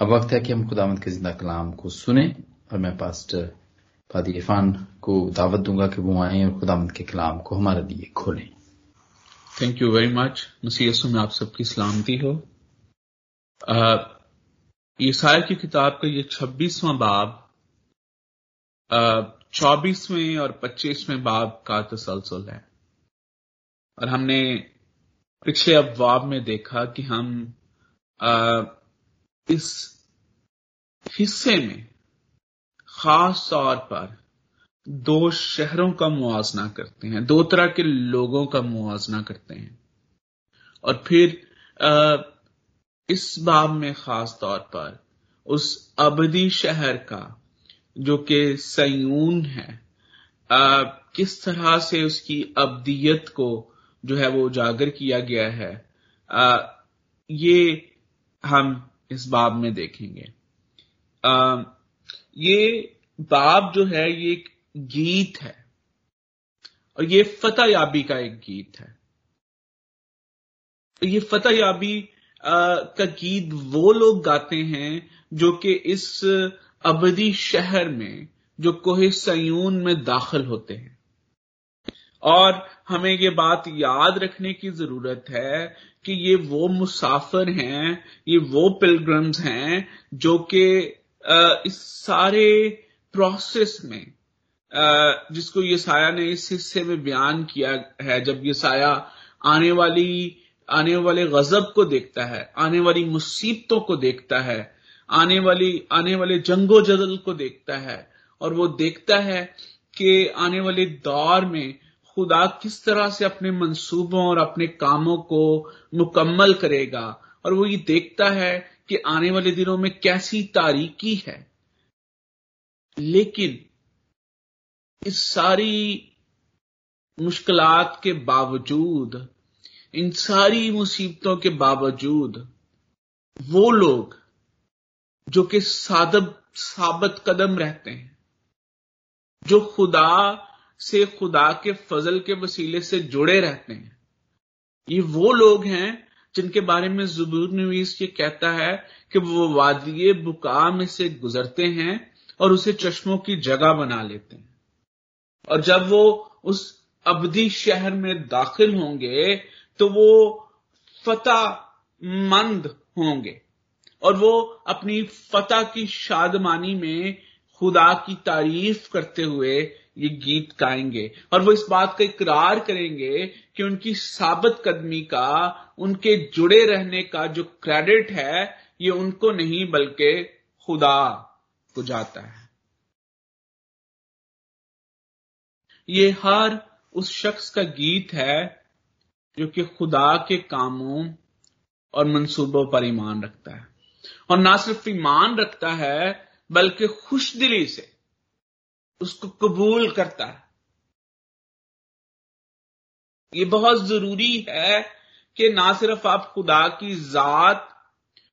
अब वक्त है कि हम खुदावंद के ज़िंदा कलाम को सुने और मैं पास्टर फादी इरफान को दावत दूँगा कि वो आए और खुदावंद के कलाम को हमारे लिए खोलें। थैंक यू वेरी मच मसीह में आप सबकी सलामती हो। ईसाया की किताब का ये छब्बीसवां बाब चौबीसवें और पच्चीसवें बाब का तसलसल है। और हमने पिछले अफवाब में देखा कि हम आ, इस हिस्से में खास तौर पर दो शहरों का मुआवजना करते हैं, दो तरह के लोगों का मुआवजना करते हैं। और फिर इस बाब में खास तौर पर उस अबदी शहर का, जो कि सयून है किस तरह से उसकी अबदियत को जो है वो उजागर किया गया है ये हम इस बाब में देखेंगे। आ, ये बाब जो है ये एक गीत है। और ये फतेह याबी का एक गीत है। ये फतेह याबी का गीत वो लोग गाते हैं जो कि इस अबदी शहर में जो कोहे सयून में दाखिल होते हैं। और हमें ये बात याद रखने की ज़रूरत है कि ये वो मुसाफिर हैं, ये वो पिलग्रम्स हैं, जो कि इस सारे प्रोसेस में जिसको ये साया ने इस हिस्से में बयान किया है, जब ये साया आने वाली, आने वाले गजब को देखता है, आने वाली मुसीबतों को देखता है, आने वाली, आने वाले जंगो जदल को देखता है, और वो देखता है कि आने वाले दौर में खुदा किस तरह से अपने मंसूबों और अपने कामों को मुकम्मल करेगा और वो ये देखता है कि आने वाले दिनों में कैसी तारीकी है। लेकिन इस सारी मुश्किलात के बावजूद, इन सारी मुसीबतों के बावजूद, वो लोग जो कि सादब, साबत कदम रहते हैं, जो खुदा से खुदा के फजल के वसीले से जुड़े रहते हैं। ये वो लोग हैं जिनके बारे में जुबूर नवीस ये कहता है कि वो वादिय बुका में से गुजरते हैं और उसे चश्मों की जगह बना लेते हैं। और जब वो उस अबदी शहर में दाखिल होंगे तो वो फतेह मंद होंगे और वो अपनी फतेह की शादमानी में खुदा की तारीफ़ करते हुए ये गीत गाएँगे और वो इस बात का इकरार करेंगे कि उनकी साबित कदमी का, उनके जुड़े रहने का जो क्रेडिट है, ये उनको नहीं बल्कि खुदा को जाता है। ये हर उस शख्स का गीत है जो कि खुदा के कामों और मंसूबों पर ईमान रखता है। और ना सिर्फ़ ईमान रखता है, बल्कि खुश दिली से उसको कबूल करता है। ये बहुत ज़रूरी है कि ना सिर्फ़ आप खुदा की जात,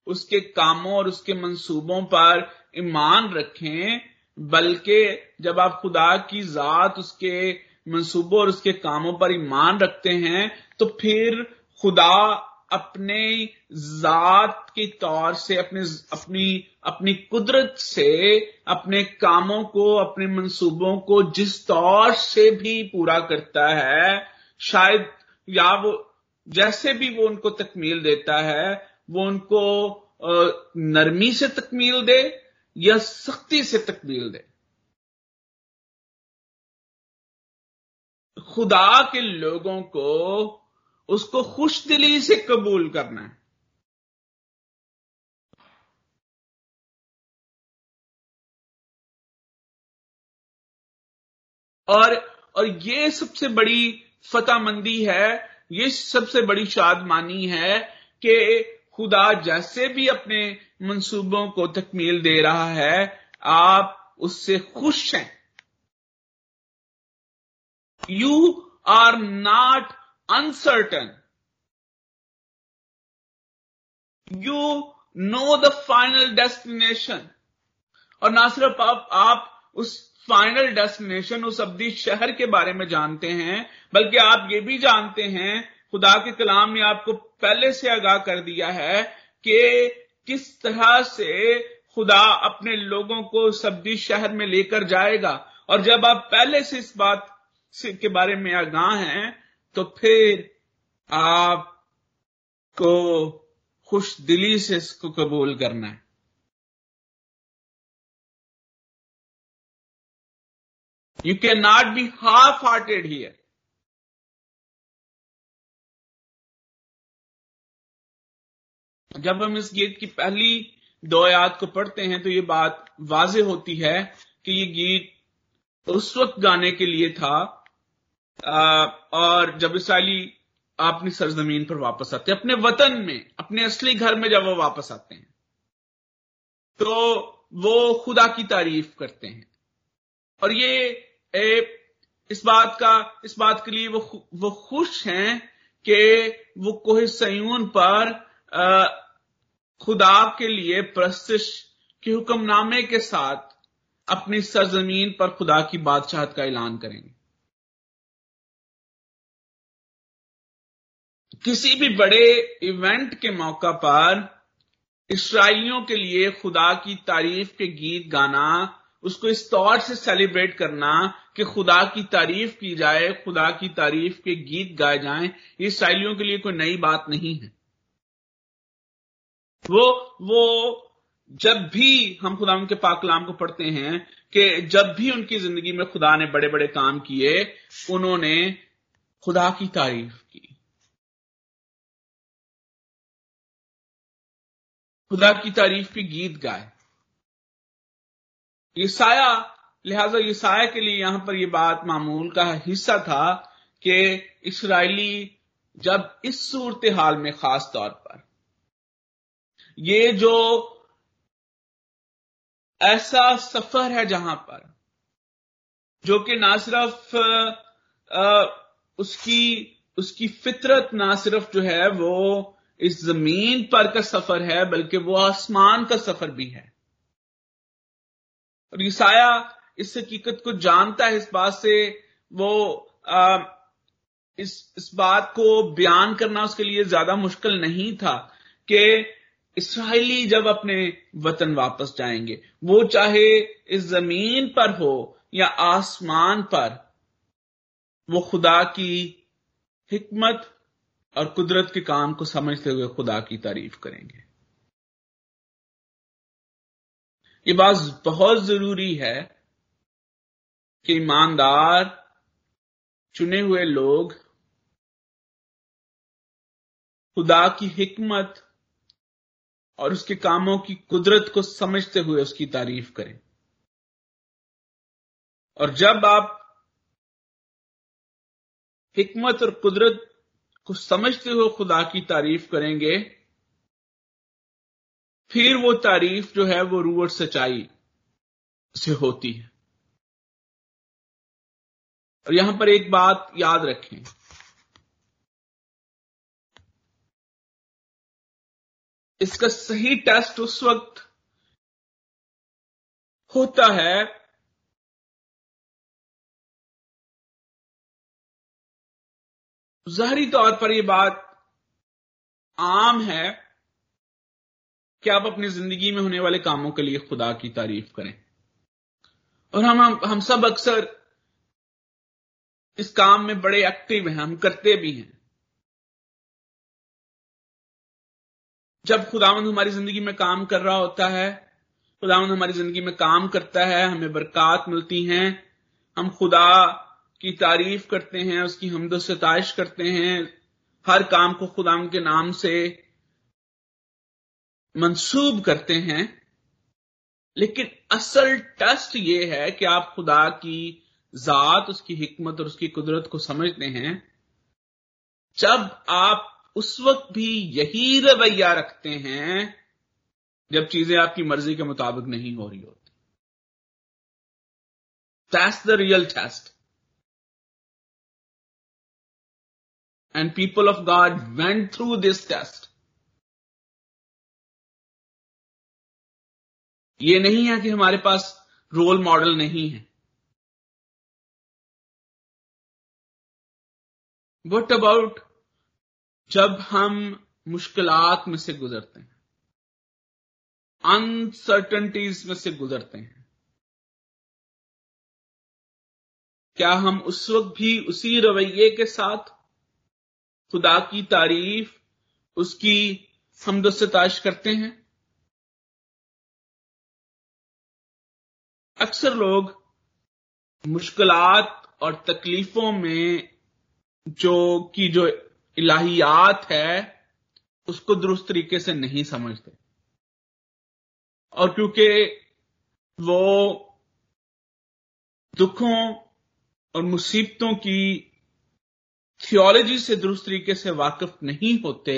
उसके कामों और उसके मंसूबों पर ईमान रखें, बल्कि जब आप खुदा की जात, उसके मंसूबों और उसके कामों पर ईमान रखते हैं तो फिर खुदा अपने जात के तौर से, अपने अपनी अपनी कुदरत से, अपने कामों को, अपने मंसूबों को जिस तौर से भी पूरा करता है, शायद या वो, जैसे भी वो उनको तकमील देता है, वो उनको नरमी से तकमील दे या सख्ती से तकमील दे। खुदा के लोगों को उसको खुश दिली से कबूल करना है। और और ये सबसे बड़ी फतेहमंदी है, ये सबसे बड़ी शादमानी है कि खुदा जैसे भी अपने मंसूबों को तकमील दे रहा है, आप उससे खुश हैं। You are not uncertain. You know the final destination. और ना सिर्फ़ आप आप उस फाइनल डेस्टिनेशन उस अवधि शहर के बारे में जानते हैं, बल्कि आप ये भी जानते हैं, खुदा के कलाम ने आपको पहले से आगाह कर दिया है कि किस तरह से खुदा अपने लोगों को सब्ज़ी शहर में लेकर जाएगा और जब आप पहले से इस बात के बारे में आगाह हैं तो फिर आपको खुश दिली से इसको कबूल करना है। You can not be half hearted here जब हम इस गीत की पहली दो आयात को पढ़ते हैं तो ये बात वाजे होती है कि ये गीत उस वक्त गाने के लिए था और जब इसराइली अपनी सरजमीन पर वापस आते हैं अपने वतन में अपने असली घर में जब वो वापस आते हैं तो वो खुदा की तारीफ़ करते हैं। और ये ए, इस बात का इस बात के लिए वो वो खुश हैं कि वो कोह सयून पर आ, खुदा के लिए प्रस्तिश के हुक्मनामे के साथ अपनी सरजमीन पर खुदा की बादशाहत का ऐलान करेंगे। किसी भी बड़े इवेंट के मौका पर इसराइलियों के लिए खुदा की तारीफ़ के गीत गाना, उसको इस तौर से सेलिब्रेट करना कि खुदा की तारीफ़ की जाए, खुदा की तारीफ़ के गीत गाए जाएँ, ये इसराइलियों के लिए कोई नई बात नहीं है। वो वो जब भी हम खुदा के पाकलाम को पढ़ते हैं कि जब भी उनकी ज़िंदगी में खुदा ने बड़े बड़े काम किए, उन्होंने खुदा की तारीफ़ की। खुदा की तारीफ़ के गीत गाए। ये साया लिहाजा ये साया के लिए यहाँ पर यह बात मामूल का हिस्सा था कि इसराइली जब इस सूरत हाल में खास तौर पर, ये जो ऐसा सफ़र है जहाँ पर, जो कि ना सिर्फ़ उसकी उसकी फितरत ना सिर्फ़ जो है वो इस ज़मीन पर का सफ़र है बल्कि वो आसमान का सफ़र भी है। और ईसाया इस हकीकत को जानता है इस बात से वो आ, इस इस बात को बयान करना उसके लिए ज़्यादा मुश्किल नहीं था कि इसराइली जब अपने वतन वापस जाएँगे वो चाहे इस ज़मीन पर हो या आसमान पर वो खुदा की हिकमत और कुदरत के काम को समझते हुए खुदा की तारीफ़ करेंगे। ये बात बहुत ज़रूरी है कि ईमानदार, चुने हुए लोग खुदा की हिकमत और उसके कामों की कुदरत को समझते हुए उसकी तारीफ़ करें। और जब आप हिकमत और कुदरत को समझते हुए खुदा की तारीफ़ करेंगे, फिर वो तारीफ़ जो है वो रूवर सच्चाई से होती है। और यहाँ पर एक बात याद रखें। इसका सही टेस्ट उस वक्त होता है जाहरी तौर पर यह बात आम है कि आप अपनी ज़िंदगी में होने वाले कामों के लिए खुदा की तारीफ़ करें। और हम हम, हम सब अक्सर इस काम में बड़े एक्टिव हैं हम करते भी हैं। जब खुदावंद हमारी ज़िंदगी में काम कर रहा होता है खुदावंद हमारी ज़िंदगी में काम करता है हमें बरकत मिलती हैं हम खुदा की तारीफ़ करते हैं, उसकी हमदो सताइश करते हैं, हर काम को खुदा के नाम से मंसूब करते हैं। लेकिन असल टेस्ट ये है कि आप खुदा की जात, उसकी हिकमत और उसकी कुदरत को समझते हैं। जब आप उस वक्त भी यही रवैया रखते हैं, जब चीज़ें आपकी मर्ज़ी के मुताबिक नहीं हो रही होती। That's the real test and people of God went through this test ये नहीं है कि हमारे पास रोल मॉडल नहीं है। वट अबाउट जब हम मुश्किलात में से गुजरते हैं? अनसर्टनिटीज में से गुजरते हैं। क्या हम उस वक्त भी उसी रवैये के साथ खुदा की तारीफ़, उसकी हमदस्ताश करते हैं। अक्सर लोग मुश्किलात और तकलीफों में जो की जो इलाहियात है, उसको दुरुस्त तरीके से नहीं समझते। और क्योंकि वो दुखों और मुसीबतों की थियोलॉजी से दुरुस्त तरीके से वाकिफ नहीं होते,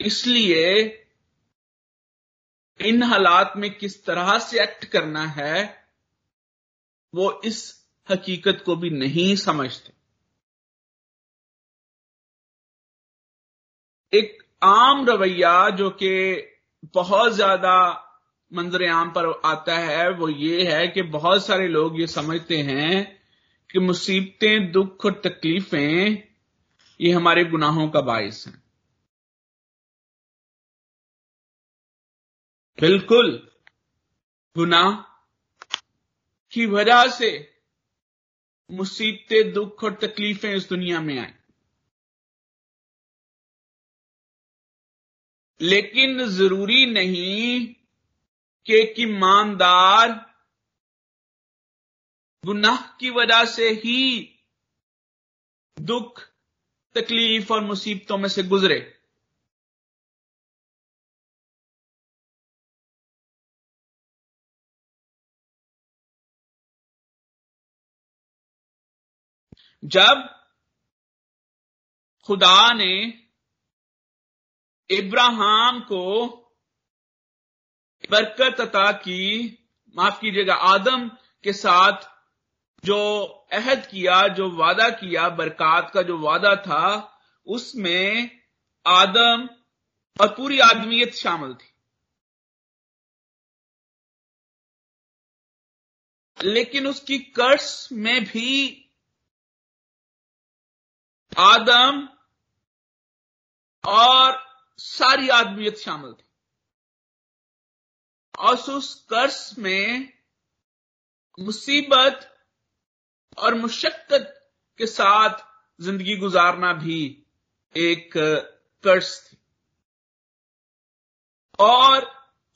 इसलिए इन हालात में किस तरह से एक्ट करना है, वो इस हकीकत को भी नहीं समझते। एक आम रवैया जो कि बहुत ज़्यादा मंजर आम पर आता है, वो ये है कि बहुत सारे लोग ये समझते हैं कि मुसीबतें, दुख और तकलीफें, ये हमारे गुनाहों का बायस हैं। बिल्कुल गुनाह की वजह से मुसीबतें, दुख और तकलीफें इस दुनिया में आई। लेकिन ज़रूरी नहीं कि एक ईमानदार गुनाह की वजह से ही दुख, तकलीफ़ और मुसीबतों में से गुजरे। जब खुदा ने इब्राहिम को बरकत अता की, माफ़ कीजिएगा, आदम के साथ जो अहद किया, जो वादा किया, बरकत का जो वादा था, उसमें आदम और पूरी आदमियत शामिल थी। लेकिन उसकी कर्स में भी आदम और सारी आदमियत शामिल थी। और उस कर्स में मुसीबत और मुशक्कत के साथ ज़िंदगी गुजारना भी एक कर्ज थी। और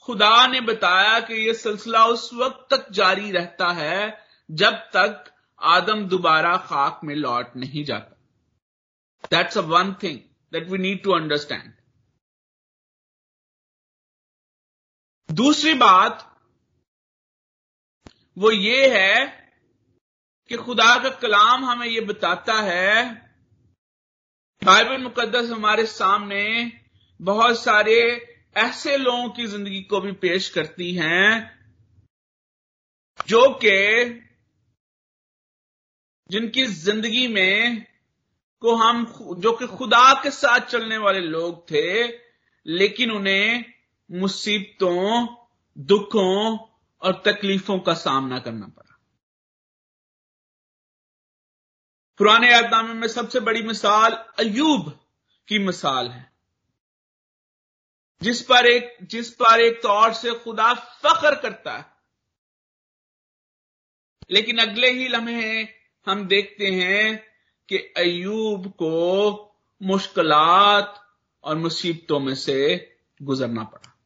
खुदा ने बताया कि यह सिलसिला उस वक्त तक जारी रहता है जब तक आदम दोबारा खाक में लौट नहीं जाता। That's a one thing that we need to understand दूसरी बात वो ये है कि खुदा का कलाम हमें यह बताता है, बाइबल मुकदस हमारे सामने बहुत सारे ऐसे लोगों की ज़िंदगी को भी पेश करती हैं, जो कि जिनकी ज़िंदगी में को हम जो कि खुदा के साथ चलने वाले लोग थे, लेकिन उन्हें मुसीबतों, दुखों और तकलीफों का सामना करना पड़ा। पुराने यादनामे में सबसे बड़ी मिसाल अयूब की मिसाल है। जिस पर एक, जिस पर एक तौर से खुदा फख्र करता है। लेकिन अगले ही लम्हे हम देखते हैं कि अयूब को मुश्किलात और मुसीबतों में से गुजरना पड़ा।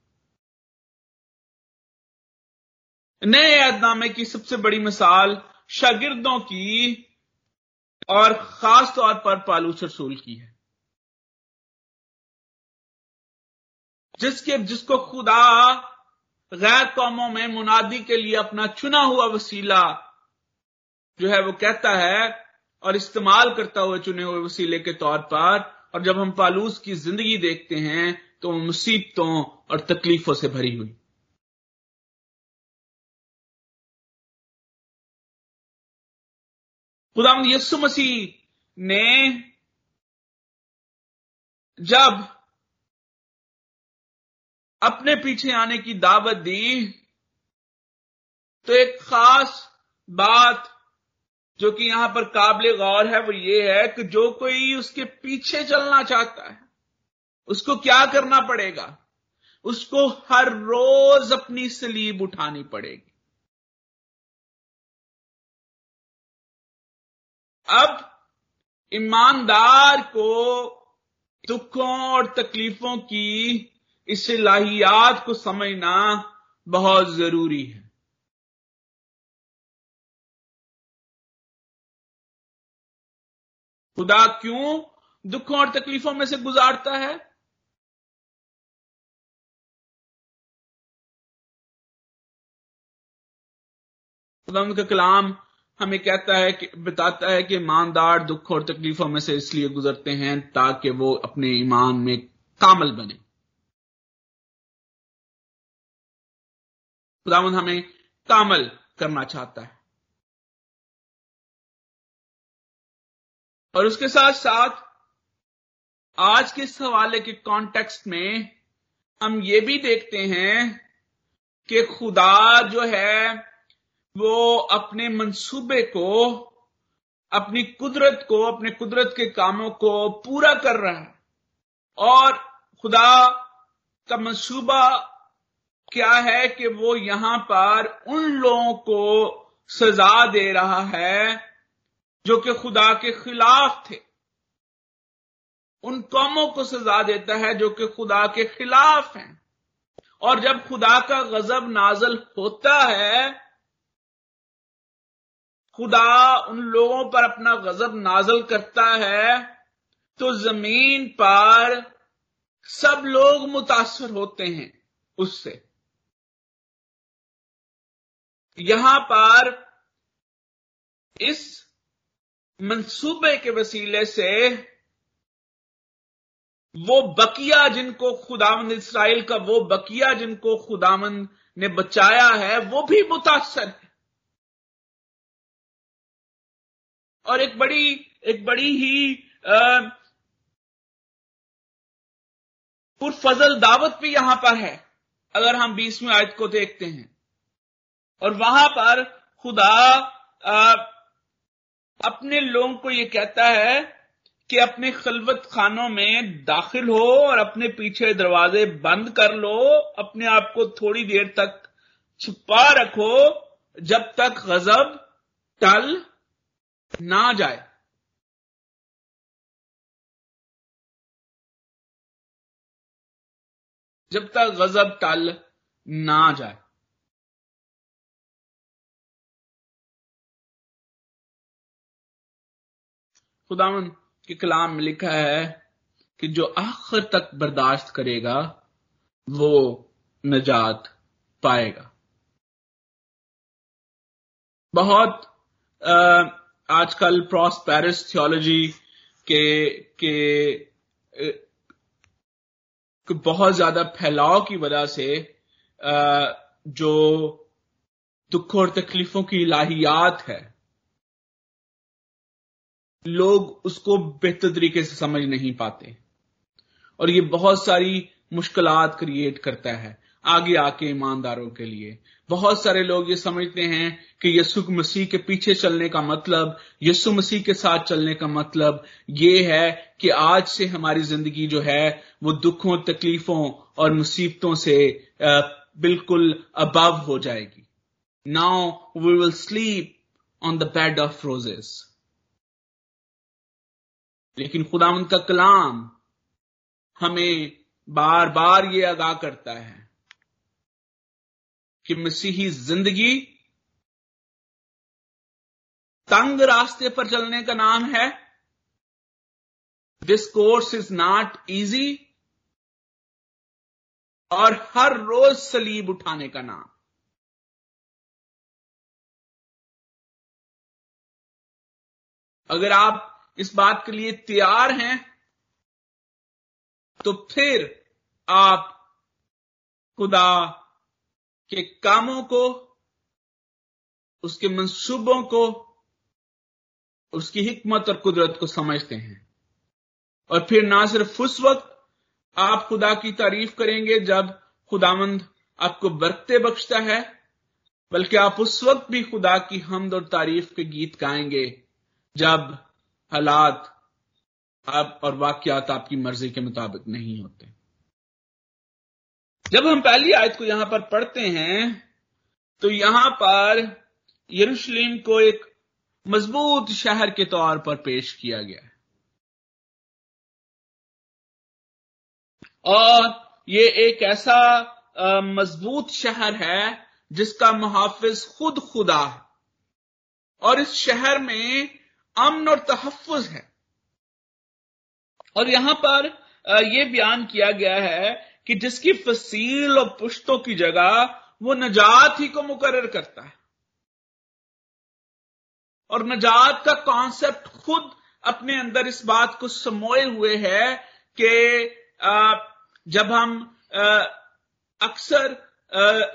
नए यादनामे की सबसे बड़ी मिसाल शागिर्दों की और खास तौर पर पालूस रसूल की है। जिसके, जिसको खुदा गैर कौमों में मुनादी के लिए अपना चुना हुआ वसीला जो है वो कहता है और इस्तेमाल करता हुआ चुने हुए वसीले के तौर पर, और जब हम पालूस की ज़िंदगी देखते हैं तो मुसीबतों और तकलीफों से भरी हुई। खुदा यसु मसीह ने जब अपने पीछे आने की दावत दी तो एक खास बात जो कि यहाँ पर काबिल गौर है, वो ये है कि जो कोई उसके पीछे चलना चाहता है, उसको क्या करना पड़ेगा? उसको हर रोज अपनी सलीब उठानी पड़ेगी। अब ईमानदार को दुखों और तकलीफों की इस लाहियात को समझना बहुत ज़रूरी है। खुदा क्यों दुखों और तकलीफों में से गुजारता है? खुदा का कलाम हमें कहता है कि, बताता है कि ईमानदार दुख और तकलीफों में से इसलिए गुजरते हैं ताकि वो अपने ईमान में कामल बने। खुदावंद हमें कामल करना चाहता है। और उसके साथ साथ आज के इस के कॉन्टेक्स्ट में हम ये भी देखते हैं कि खुदा जो है वो अपने मंसूबे को, अपनी कुदरत को, अपने कुदरत के कामों को पूरा कर रहा है। और खुदा का मंसूबा क्या है कि वो यहाँ पर उन लोगों को सजा दे रहा है जो कि खुदा के खिलाफ थे। उन कौमों को सजा देता है जो कि खुदा के खिलाफ हैं। और जब खुदा का गजब नाजल होता है खुदा उन लोगों पर अपना गजब नाजल करता है तो ज़मीन पर सब लोग मुतासर होते हैं उससे। यहाँ पर इस मंसूबे के वसीले से वो बकिया जिनको खुदामंद इसराइल का वो बकिया जिनको खुदामंद ने बचाया है, वो भी मुतासर और एक बड़ी एक बड़ी ही फजल दावत भी यहाँ पर है अगर हम बीसवीं आयत को देखते हैं। और वहाँ पर खुदा आ, अपने लोगों को यह कहता है कि अपने खलवत खानों में दाखिल हो और अपने पीछे दरवाजे बंद कर लो अपने आप को थोड़ी देर तक छुपा रखो जब तक गजब टल ना जाए। जब तक गजब टल ना जाए। खुदावन के कलाम में लिखा है कि जो आखिर तक बर्दाश्त करेगा, वो नजात पाएगा। बहुत आजकल प्रॉस्पेरस थियोलॉजी के के बहुत ज़्यादा फैलाव की वजह से जो दुख और तकलीफों की लाहियात है, लोग उसको बेहतर तरीके से समझ नहीं पाते। और ये बहुत सारी मुश्किलात क्रिएट करता है। आगे आके ईमानदारों के लिए। बहुत सारे लोग ये समझते हैं कि यसु मसीह के पीछे चलने का मतलब यसु मसीह के साथ चलने का मतलब ये है कि आज से हमारी ज़िंदगी जो है, वो दुखों, तकलीफों और मुसीबतों से बिल्कुल अबव हो जाएगी। Now we will sleep on the bed of roses लेकिन खुदावंत का कलाम हमें बार बार ये आगाह करता है कि मसीही ज़िंदगी तंग रास्ते पर चलने का नाम है। This course is not easy और हर रोज सलीब उठाने का नाम। अगर आप इस बात के लिए तैयार हैं तो फिर आप खुदा के कामों को, उसके मंसूबों को, उसकी हिकमत और कुदरत को समझते हैं। और फिर ना सिर्फ़ उस वक्त आप खुदा की तारीफ़ करेंगे जब खुदामंद आपको बरकते बख्शता है, बल्कि आप उस वक्त भी खुदा की हमद और तारीफ़ के गीत गाएँगे जब हालात आप और वाक्यात आपकी मर्ज़ी के मुताबिक नहीं होते। जब हम पहली आयत को यहाँ पर पढ़ते हैं तो यहाँ पर यरूशलेम को एक मज़बूत शहर के तौर पर पेश किया गया और ये एक ऐसा मज़बूत शहर है, जिसका मुहाफिज खुद खुदा है। और इस शहर में अमन और तहफ़ है। और यहाँ पर यह बयान किया गया है कि जिसकी फसील और पुश्तों की जगह वो नजात ही को मुकर करता है। और नजात का कॉन्सेप्ट खुद अपने अंदर इस बात को समोए हुए है कि जब हम अक्सर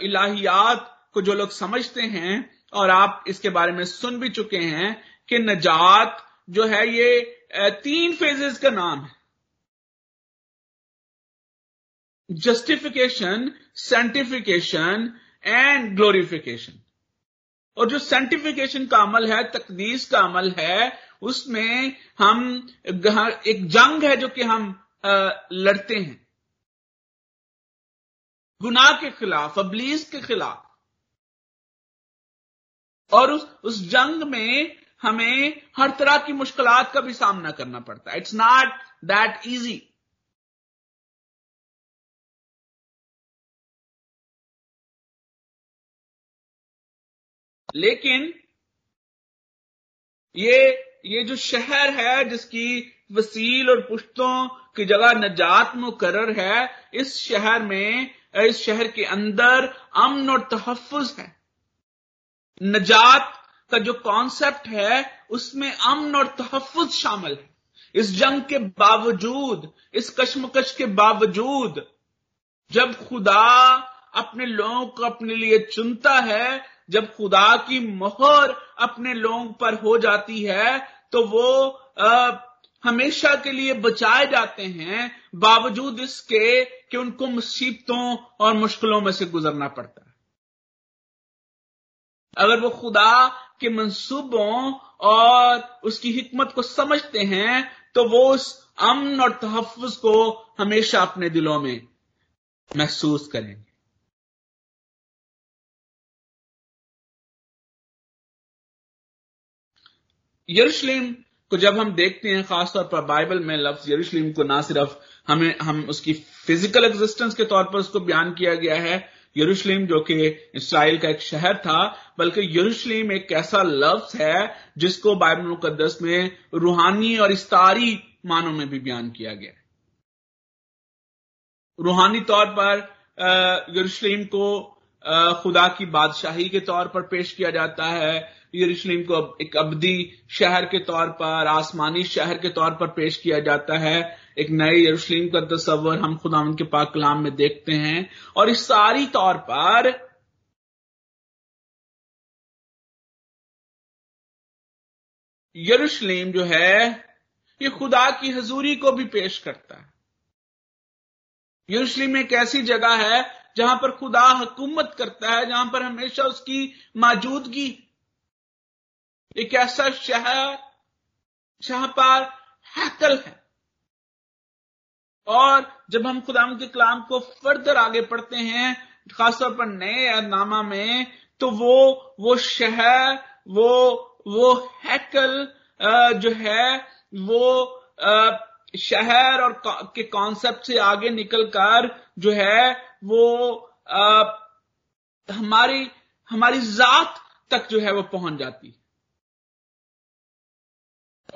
इलाहियात को जो लोग समझते हैं, और आप इसके बारे में सुन भी चुके हैं कि नजात जो है ये तीन फेजेस का नाम है। जस्टिफिकेशन सेंटिफिकेशन एंड ग्लोरिफिकेशन और जो सेंटिफिकेशन का अमल है, तकदीस का अमल है, उसमें हम एक जंग है जो कि हम लड़ते हैं। गुनाह के खिलाफ, अबलीस के खिलाफ। और उस उस जंग में हमें हर तरह की मुश्किलात का भी सामना करना पड़ता है। इट्स नॉट दैट इजी लेकिन ये ये जो शहर है जिसकी वसील और पुश्तों की जगह नजात मुकर है, इस शहर में, इस शहर के अंदर अमन और तहफ़ है। नजात का जो कॉन्सेप्ट है, उसमें अमन और तहफ़ शामिल है। इस जंग के बावजूद, इस कश्मकश के बावजूद, जब खुदा अपने लोगों को अपने लिए चुनता है जब खुदा की मोहर अपने लोगों पर हो जाती है तो वो हमेशा के लिए बचाए जाते हैं, बावजूद इसके कि उनको मुसीबतों और मुश्किलों में से गुजरना पड़ता है। अगर वो खुदा के मंसूबों और उसकी हिकमत को समझते हैं तो वो उस अमन और तहफ़ को हमेशा अपने दिलों में महसूस करेंगे। यरूशलेम को जब हम देखते हैं, खासतौर पर बाइबल में लफ्ज यरूशलेम को ना सिर्फ़ हमें, हम उसकी फ़िज़िकल एग्जिस्टेंस के तौर पर उसको बयान किया गया है, यरूशलेम जो कि इसराइल का एक शहर था, बल्कि यरूशलेम एक ऐसा लफ्ज है जिसको बाइबल मुकदस में रूहानी और इस्तारी मानों में भी बयान किया गया रूहानी तौर पर यरूशलेम को खुदा की बादशाही के तौर पर पेश किया जाता है यरूशलेम को एक अबदी शहर के तौर पर, आसमानी शहर के तौर पर पेश किया जाता है। एक नए यरूशलेम का तस्वर हम खुदा के पाक कलाम में देखते हैं। और इस सारी तौर पर यरूशलेम जो है, ये खुदा की हजूरी को भी पेश करता है। यरूशलेम एक ऐसी जगह है जहाँ पर खुदा हुकूमत करता है, जहाँ पर हमेशा उसकी मौजूदगी एक ऐसा शहर जहाँ पर हैकल है। और जब हम खुदाम के कलाम को फर्दर आगे पढ़ते हैं, खासतौर पर नए नामा में तो वो वो शहर, वो वो हैकल जो है, वो शहर और के कॉन्सेप्ट से आगे निकलकर जो है, वो हमारी हमारी जात तक जो है वो पहुँच जाती है।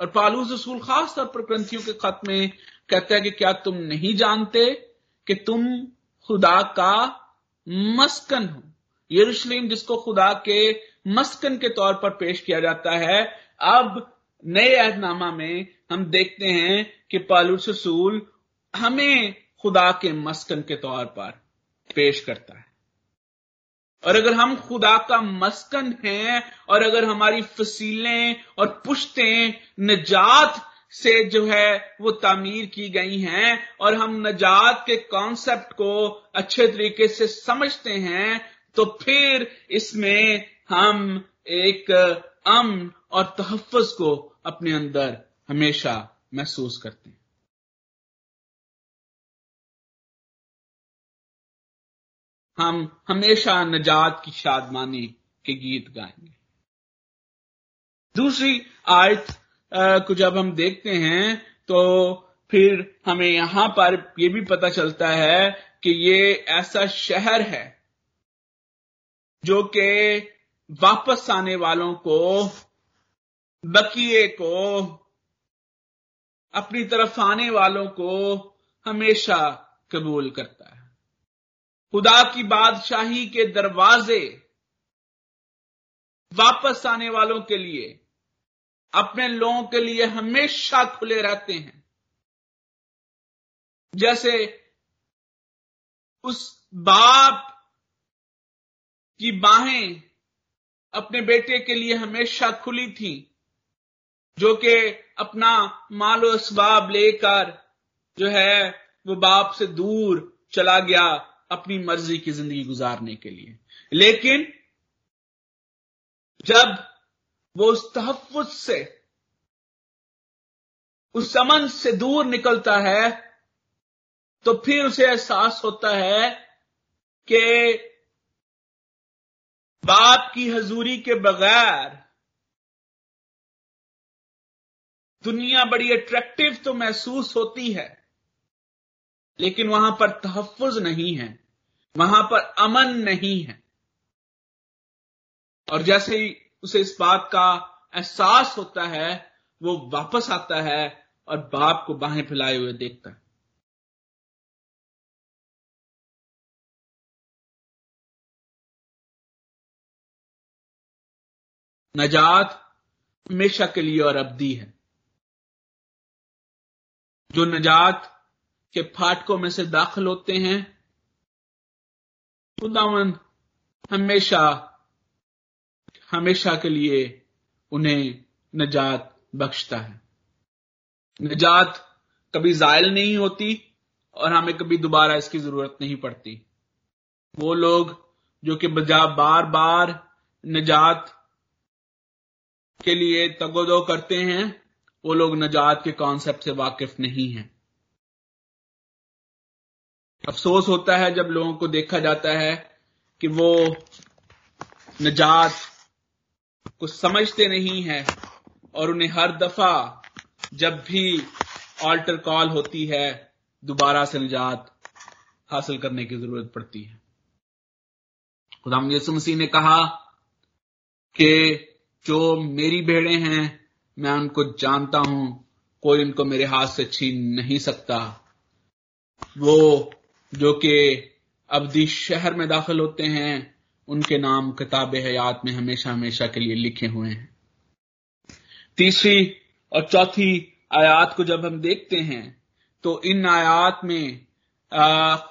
और पालूस रसूल खास तौर पर ग्रंथियों के खत में कहता है कि क्या तुम नहीं जानते कि तुम खुदा का मस्कन हो? यरूशलेम जिसको खुदा के मस्कन के तौर पर पेश किया जाता है, अब नए अहदनामा में हम देखते हैं कि पालूस रसूल हमें खुदा के मस्कन के तौर पर पेश करता है। और अगर हम खुदा का मस्कन हैं, और अगर हमारी फसीलें और पुश्तें नजात से जो है वो तामीर की गई हैं, और हम नजात के कॉन्सेप्ट को अच्छे तरीके से समझते हैं तो फिर इसमें हम एक अमन और तहफ़ को अपने अंदर हमेशा महसूस करते हैं। हम हमेशा नजात की शादमानी के गीत गाएँगे। दूसरी आयत को जब हम देखते हैं तो फिर हमें यहाँ पर यह भी पता चलता है कि ये ऐसा शहर है जो कि वापस आने वालों को बकिए को, अपनी तरफ़ आने वालों को हमेशा कबूल करता है। खुदा की बादशाही के दरवाजे वापस आने वालों के लिए, अपने लोगों के लिए हमेशा खुले रहते हैं। जैसे उस बाप की बाहें अपने बेटे के लिए हमेशा खुली थी, जो कि अपना मालो इसबाब लेकर जो है, वो बाप से दूर चला गया। अपनी मर्ज़ी की ज़िंदगी गुजारने के लिए। लेकिन जब वो उस तहफ़ से, उस समन से दूर निकलता है तो फिर उसे एहसास होता है कि बाप की हजूरी के बगैर दुनिया बड़ी अट्रैक्टिव तो महसूस होती है। लेकिन वहाँ पर तहफ़ नहीं है, वहाँ पर अमन नहीं है। और जैसे ही उसे इस बात का एहसास होता है, वो वापस आता है और बाप को बाहें फैलाए हुए देखता है। नजात हमेशा के लिए और अब्दी है। जो नजात के फाटकों में से दाखिल होते हैं। खुदावन हमेशा हमेशा के लिए उन्हें नजात बख्शता है। नजात कभी जायल नहीं होती और हमें कभी दोबारा इसकी ज़रूरत नहीं पड़ती। वो लोग जो कि बजा बार बार नजात के लिए तगोदो करते हैं, वो लोग नजात के कॉन्सेप्ट से वाकिफ नहीं हैं। अफसोस होता है जब लोगों को देखा जाता है कि वो नजात को समझते नहीं है और उन्हें हर दफ़ा जब भी ऑल्टर कॉल होती है, दोबारा से निजात हासिल करने की ज़रूरत पड़ती है। खुदा यसु मसीह ने कहा कि जो मेरी भेड़े हैं, मैं उनको जानता हूँ, कोई उनको मेरे हाथ से छीन नहीं सकता। वो जो कि अवधि शहर में दाखिल होते हैं, उनके नाम किताब हयात में हमेशा हमेशा के लिए लिखे हुए हैं। तीसरी और चौथी आयात को जब हम देखते हैं तो इन आयात में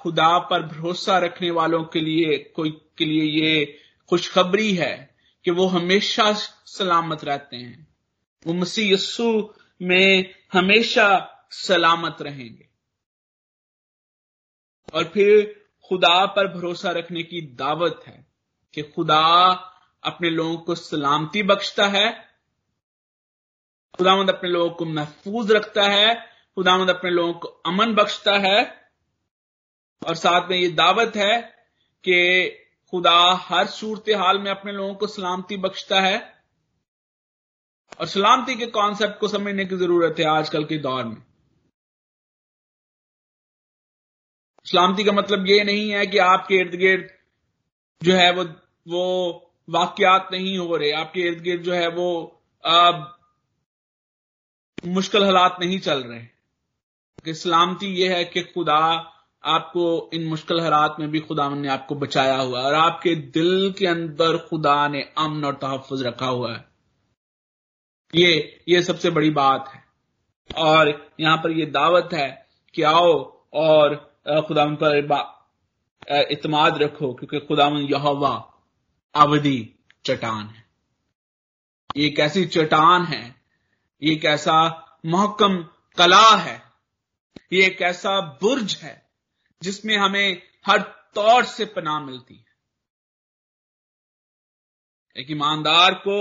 खुदा पर भरोसा रखने वालों के लिए, कोई के लिए ये खुशखबरी है कि वो हमेशा सलामत रहते हैं। वो मसीह यस्सु में हमेशा सलामत रहेंगे। और फिर खुदा पर भरोसा रखने की दावत है कि खुदा अपने लोगों को सलामती बख्शता है। खुदामंद अपने लोगों को महफूज रखता है। खुदामंद अपने लोगों को अमन बख्शता है। और साथ में ये दावत है कि खुदा हर सूरत हाल में अपने लोगों को सलामती बख्शता है। और सलामती के कॉन्सेप्ट को समझने की ज़रूरत है आजकल के दौर में। सलामती का मतलब ये नहीं है कि आपके इर्द गिर्द जो है वो वो वाक्यात नहीं हो रहे। आपके इर्द गिर्द जो है वो आ, मुश्किल हालात नहीं चल रहे। कि सलामती ये है कि खुदा आपको इन मुश्किल हालात में भी खुदा ने आपको बचाया हुआ और आपके दिल के अंदर खुदा ने अमन और तहफ़ रखा हुआ है। ये ये सबसे बड़ी बात है। और यहाँ पर ये दावत है कि आओ और खुदा पर इतमाद रखो, क्योंकि खुदा यहोवा अवधि चट्टान है। ये एक ऐसी चट्टान है, ये एक ऐसा महकम कला है, ये एक ऐसा बुर्ज है, जिसमें हमें हर तौर से पनाह मिलती है। एक ईमानदार को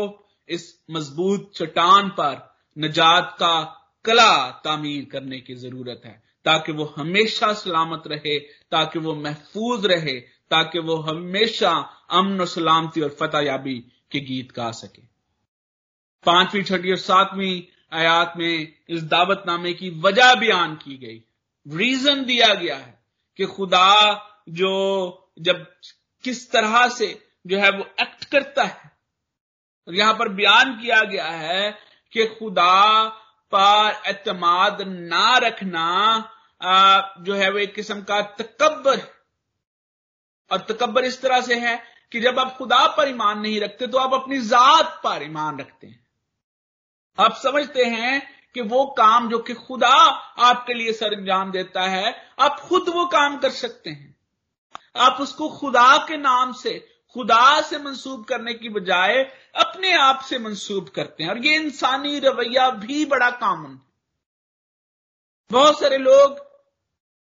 इस मज़बूत चट्टान पर नजात का कला तामीर करने की ज़रूरत है। ताकि वो हमेशा सलामत रहे, ताकि वो महफूज रहे, ताकि वो हमेशा अमन और सलामती और फतेह याबी के गीत गा सके। पांचवी, छठी और सातवीं आयात में इस दावतनामे की वजह बयान की गई। रीजन दिया गया है कि खुदा जो जब किस तरह से जो है वो एक्ट करता है। और यहाँ पर बयान किया गया है कि खुदा पर एतमाद ना रखना जो है वो एक किस्म का तकबर और तकबर इस तरह से है कि जब आप खुदा पर ईमान नहीं रखते तो आप अपनी जात पर ईमान रखते हैं। आप समझते हैं कि वो काम जो कि खुदा आपके लिए सर अंजाम देता है, आप खुद वो काम कर सकते हैं। आप उसको खुदा के नाम से, खुदा से मंसूब करने की बजाय अपने आप से मंसूब करते हैं। और ये इंसानी रवैया भी बड़ा कामन है। बहुत सारे लोग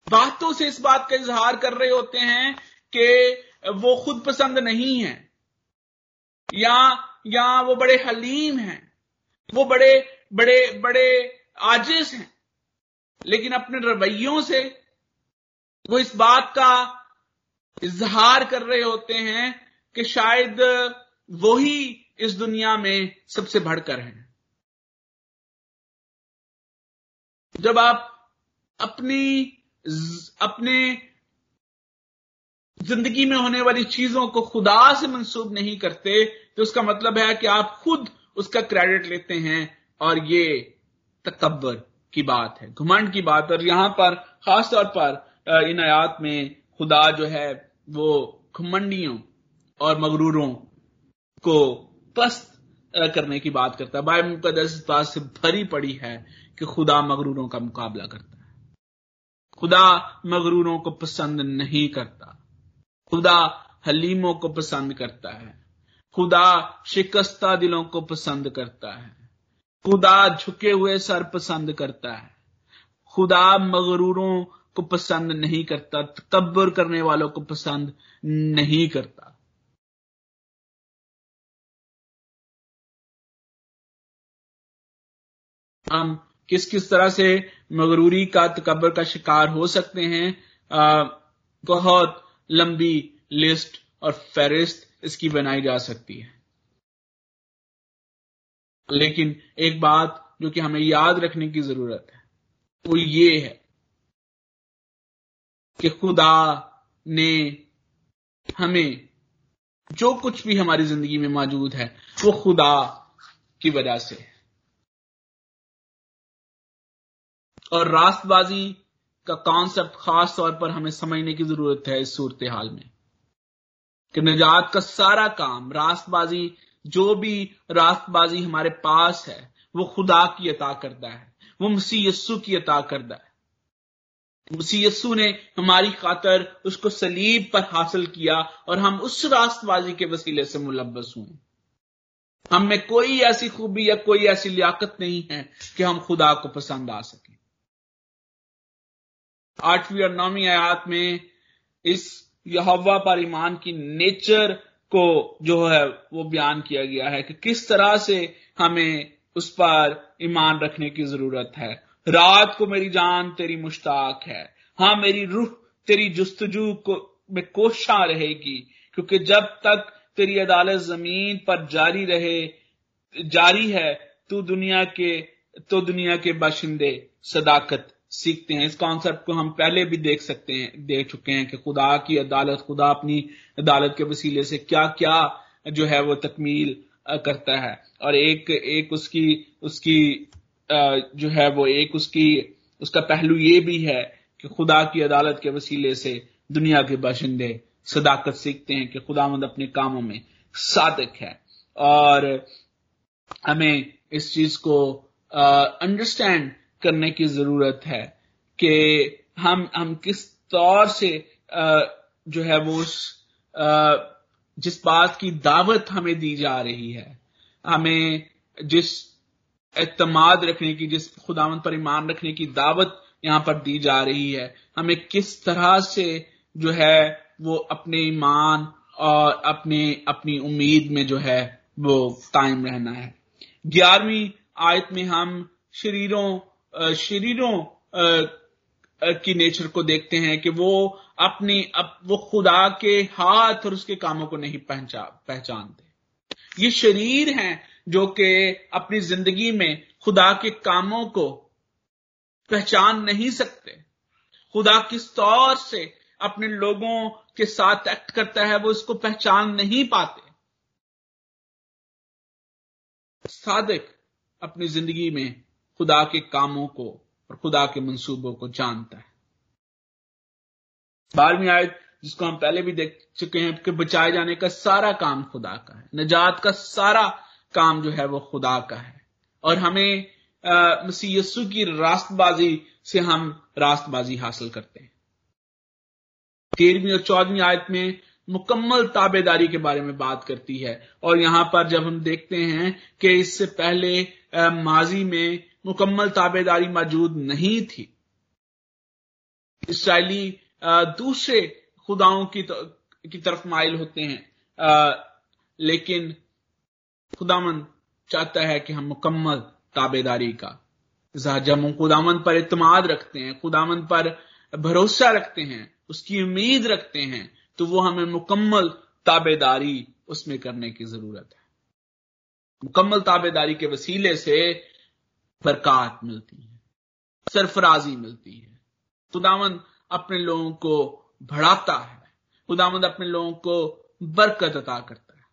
बातों से इस बात का इजहार कर रहे होते हैं कि वो खुद पसंद नहीं है। या या वो बड़े हलीम हैं। वो बड़े बड़े बड़े आजिज हैं। लेकिन अपने रवैयों से वो इस बात का इजहार कर रहे होते हैं कि शायद वो ही इस दुनिया में सबसे बढ़कर हैं। जब आप अपनी अपने ज़िंदगी में होने वाली चीज़ों को खुदा से मंसूब नहीं करते तो उसका मतलब है कि आप खुद उसका क्रेडिट लेते हैं और ये तकबर की बात है, घुमंड की बात और यहाँ पर, खास तौर पर इन आयात में खुदा जो है, वो घुमंडियों और मगरूरों को पस्त करने की बात करता है। बाइबल मुकदस इस बात से भरी पड़ी है कि खुदा मगरूरों का मुकाबला करता है। खुदा मगरूरों को पसंद नहीं करता। खुदा हलीमों को पसंद करता है। खुदा शिकस्ता दिलों को पसंद करता है। खुदा झुके हुए सर पसंद करता है। खुदा मगरूरों को पसंद नहीं करता तकबर करने वालों को पसंद नहीं करता। हम किस किस तरह से मगरूरी का तकबर का शिकार हो सकते हैं बहुत लंबी लिस्ट और फेरिस्त इसकी बनाई जा सकती है। लेकिन एक बात जो कि हमें याद रखने की ज़रूरत है, वो ये है कि खुदा ने हमें जो कुछ भी हमारी ज़िंदगी में मौजूद है, वो खुदा की वजह से है। और रास्तबाजी का कॉन्सेप्ट खास तौर पर हमें समझने की ज़रूरत है इस सूरत हाल में। कि निजात का सारा काम, रास्तबाजी, जो भी रास्तबाजी हमारे पास है, वो खुदा की अता करता है, वो मसीह यस्सु की अता करता है। मसीह यस्सु ने हमारी खातर उसको सलीब पर हासिल किया और हम उस रास्तबाजी के वसीले से मुलबस हुए। हम में कोई ऐसी खूबी या कोई ऐसी लियाकत नहीं है कि हम खुदा को पसंद आ सके। आठवीं और नौवीं आयात में इस यहोवा पर ईमान की नेचर को जो है वो बयान किया गया है कि किस तरह से हमें उस पर ईमान रखने की ज़रूरत है। रात को मेरी जान तेरी मुश्ताक है। हाँ मेरी रूह तेरी जुस्तजू को में कोशा रहेगी, क्योंकि जब तक तेरी अदालत ज़मीन पर जारी रहे, जारी है, तू दुनिया के तो दुनिया के बाशिंदे, सदाकत। सीखते हैं। इस कॉन्सेप्ट को हम पहले भी देख सकते हैं, देख चुके हैं कि खुदा की अदालत, खुदा अपनी अदालत के वसीले से क्या क्या जो है वो तकमील करता है। और एक एक उसकी उसकी जो है वो एक उसकी, उसका पहलू ये भी है कि खुदा की अदालत के वसीले से दुनिया के बाशिंदे सदाकत सीखते हैं कि खुदामंद अपने कामों में सादक है। और हमें इस चीज़ को अंडरस्टैंड करने की ज़रूरत है कि हम हम किस तौर से जो है वो जिस बात की दावत हमें दी जा रही है, हमें जिस एतमाद रखने की, जिस खुदावंत पर ईमान रखने की दावत यहाँ पर दी जा रही है, हमें किस तरह से जो है वो अपने ईमान और अपने, अपनी उम्मीद में जो है वो कायम रहना है। ग्यारहवीं आयत में हम शरीरों शरीरों की नेचर को देखते हैं कि वो अपनी अप, वो खुदा के हाथ और उसके कामों को नहीं पहचा पहचानते। ये शरीर हैं जो कि अपनी ज़िंदगी में खुदा के कामों को पहचान नहीं सकते। खुदा किस तौर से अपने लोगों के साथ एक्ट करता है वो इसको पहचान नहीं पाते। सादिक अपनी ज़िंदगी में खुदा के कामों को और खुदा के मंसूबों को जानता है। बारहवीं आयत, जिसको हम पहले भी देख चुके हैं कि बचाए जाने का सारा काम खुदा का है। नजात का सारा काम जो है वो खुदा का है। और हमें मसीह यस्सु की रास्तबाजी से हम रास्तबाजी हासिल करते हैं। तेरहवीं और चौदहवीं आयत में मुकम्मल ताबेदारी के बारे में बात करती है। और यहाँ पर जब हम देखते हैं कि इससे पहले माजी में मुकम्मल ताबेदारी मौजूद नहीं थी। इसराइली दूसरे खुदाओं की, की तरफ़ माइल होते हैं। लेकिन खुदामन चाहता है कि हम मुकम्मल ताबेदारी का जब हम खुदामन पर इतमाद रखते हैं खुदामन पर भरोसा रखते हैं उसकी उम्मीद रखते हैं तो वो हमें मुकम्मल ताबेदारी उसमें करने की ज़रूरत है। मुकम्मल ताबेदारी के वसीले से बरकत मिलती है, सरफराजी मिलती है। खुदामंद अपने लोगों को बढ़ाता है खुदामंद अपने लोगों को बरकत अता करता है।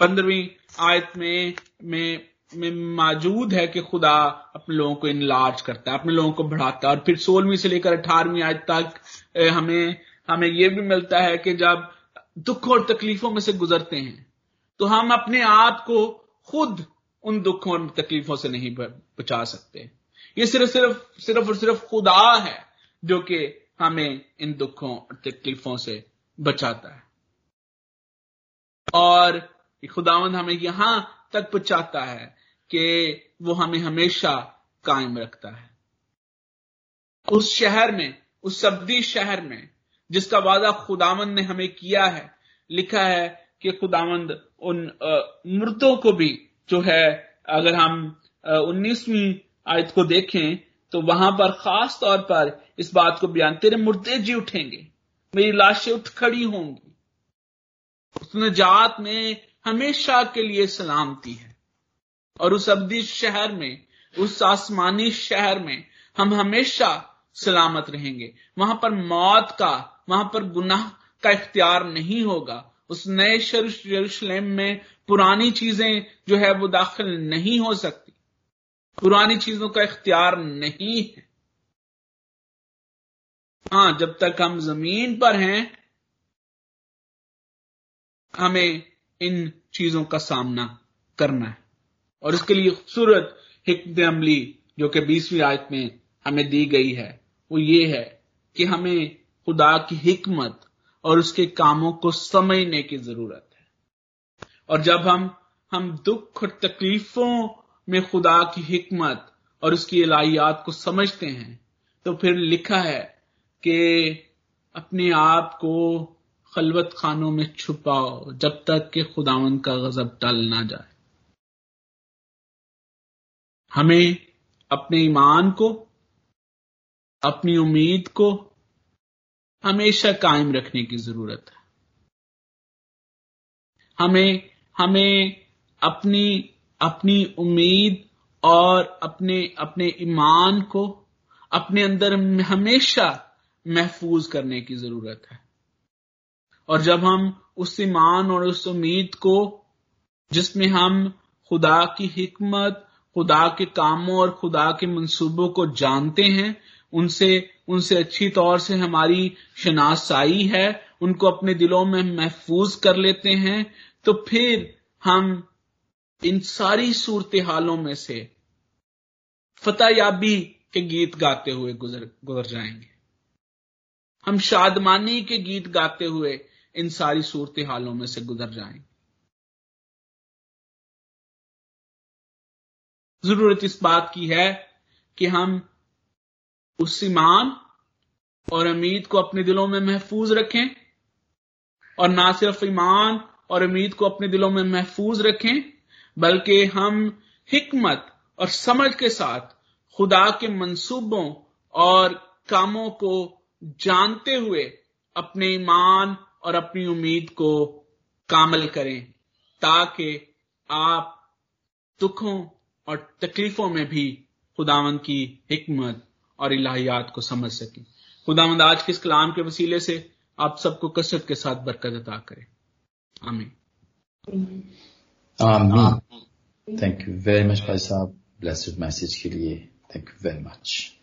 पंद्रहवीं आयत में में में मौजूद है कि खुदा अपने लोगों को इनलार्ज करता है, अपने लोगों को बढ़ाता है। और फिर सोलहवीं से लेकर अठारहवीं आयत तक हमें हमें यह भी मिलता है कि जब दुख और तकलीफों में से गुजरते हैं तो हम अपने आप को खुद उन दुखों और तकलीफों से नहीं बचा सकते। ये सिर्फ़ सिर्फ़ सिर्फ़ और सिर्फ़ खुदा है जो कि हमें इन दुखों और तकलीफों से बचाता है। और खुदावंद हमें यहाँ तक पहुंचाता है कि वो हमें हमेशा कायम रखता है। उस शहर में, उस सब्दी शहर में जिसका वादा खुदावंद ने हमें किया है, लिखा है कि खुदावंद उन मुर्दों को भी जो है, अगर हम उन्नीसवीं आयत को देखें तो वहाँ पर खास तौर पर इस बात को बयान, तेरे मुर्दे जी उठेंगे, मेरी लाशें उठ खड़ी होंगी। उस नजात में हमेशा के लिए सलामती है। और उस अब्दी शहर में, उस आसमानी शहर में हम हमेशा सलामत रहेंगे। वहाँ पर मौत का, वहाँ पर गुनाह का इख्तियार नहीं होगा। उस नए यरूशलेम में पुरानी चीज़ें जो है वो दाखिल नहीं हो सकती। पुरानी चीज़ों का इख्तियार नहीं है। हाँ, जब तक हम ज़मीन पर हैं, हमें इन चीज़ों का सामना करना है। और इसके लिए खूबसूरत हिकमत अमली, जो कि बीसवीं आयत में हमें दी गई है, वो ये है कि हमें खुदा की हिकमत और उसके कामों को समझने की ज़रूरत है। और जब हम हम दुख और तकलीफों में खुदा की हिकमत और उसकी इलाहियात को समझते हैं तो फिर लिखा है कि अपने आप को खलवत खानों में छुपाओ जब तक कि खुदावन का गजब टल ना जाए। हमें अपने ईमान को, अपनी उम्मीद को हमेशा कायम रखने की ज़रूरत है। हमें हमें अपनी अपनी उम्मीद और अपने अपने ईमान को अपने अंदर हमेशा महफूज करने की ज़रूरत है। और जब हम उस ईमान और उस उम्मीद को, जिसमें हम खुदा की हिकमत, खुदा के कामों और खुदा के मंसूबों को जानते हैं, उनसे उनसे अच्छी तौर से हमारी शनासाई है, उनको अपने दिलों में महफूज कर लेते हैं तो फिर हम इन सारी सूरत हालों में से फतेहयाबी के गीत गाते हुए गुजर गुजर जाएँगे। हम शादमानी के गीत गाते हुए इन सारी सूरत हालों में से गुजर जाएँगे। ज़रूरत इस बात की है कि हम उस ईमान और उम्मीद को अपने दिलों में महफूज रखें। और ना सिर्फ़ ईमान और उम्मीद को अपने दिलों में महफूज रखें, बल्कि हम हिकमत और समझ के साथ खुदा के मंसूबों और कामों को जानते हुए अपने ईमान और अपनी उम्मीद को कामल करें, ताकि आप दुखों और तकलीफों में भी खुदावंद की हिकमत और इलाहियात को समझ सकें। खुदावंद आज के इस कलाम के वसीले से आप सबको कसरत के साथ बरकत अदा करें। आमीन। आमीन। थैंक यू वेरी मच भाई साहब। ब्लेस्ड मैसेज के लिए। Thank you very much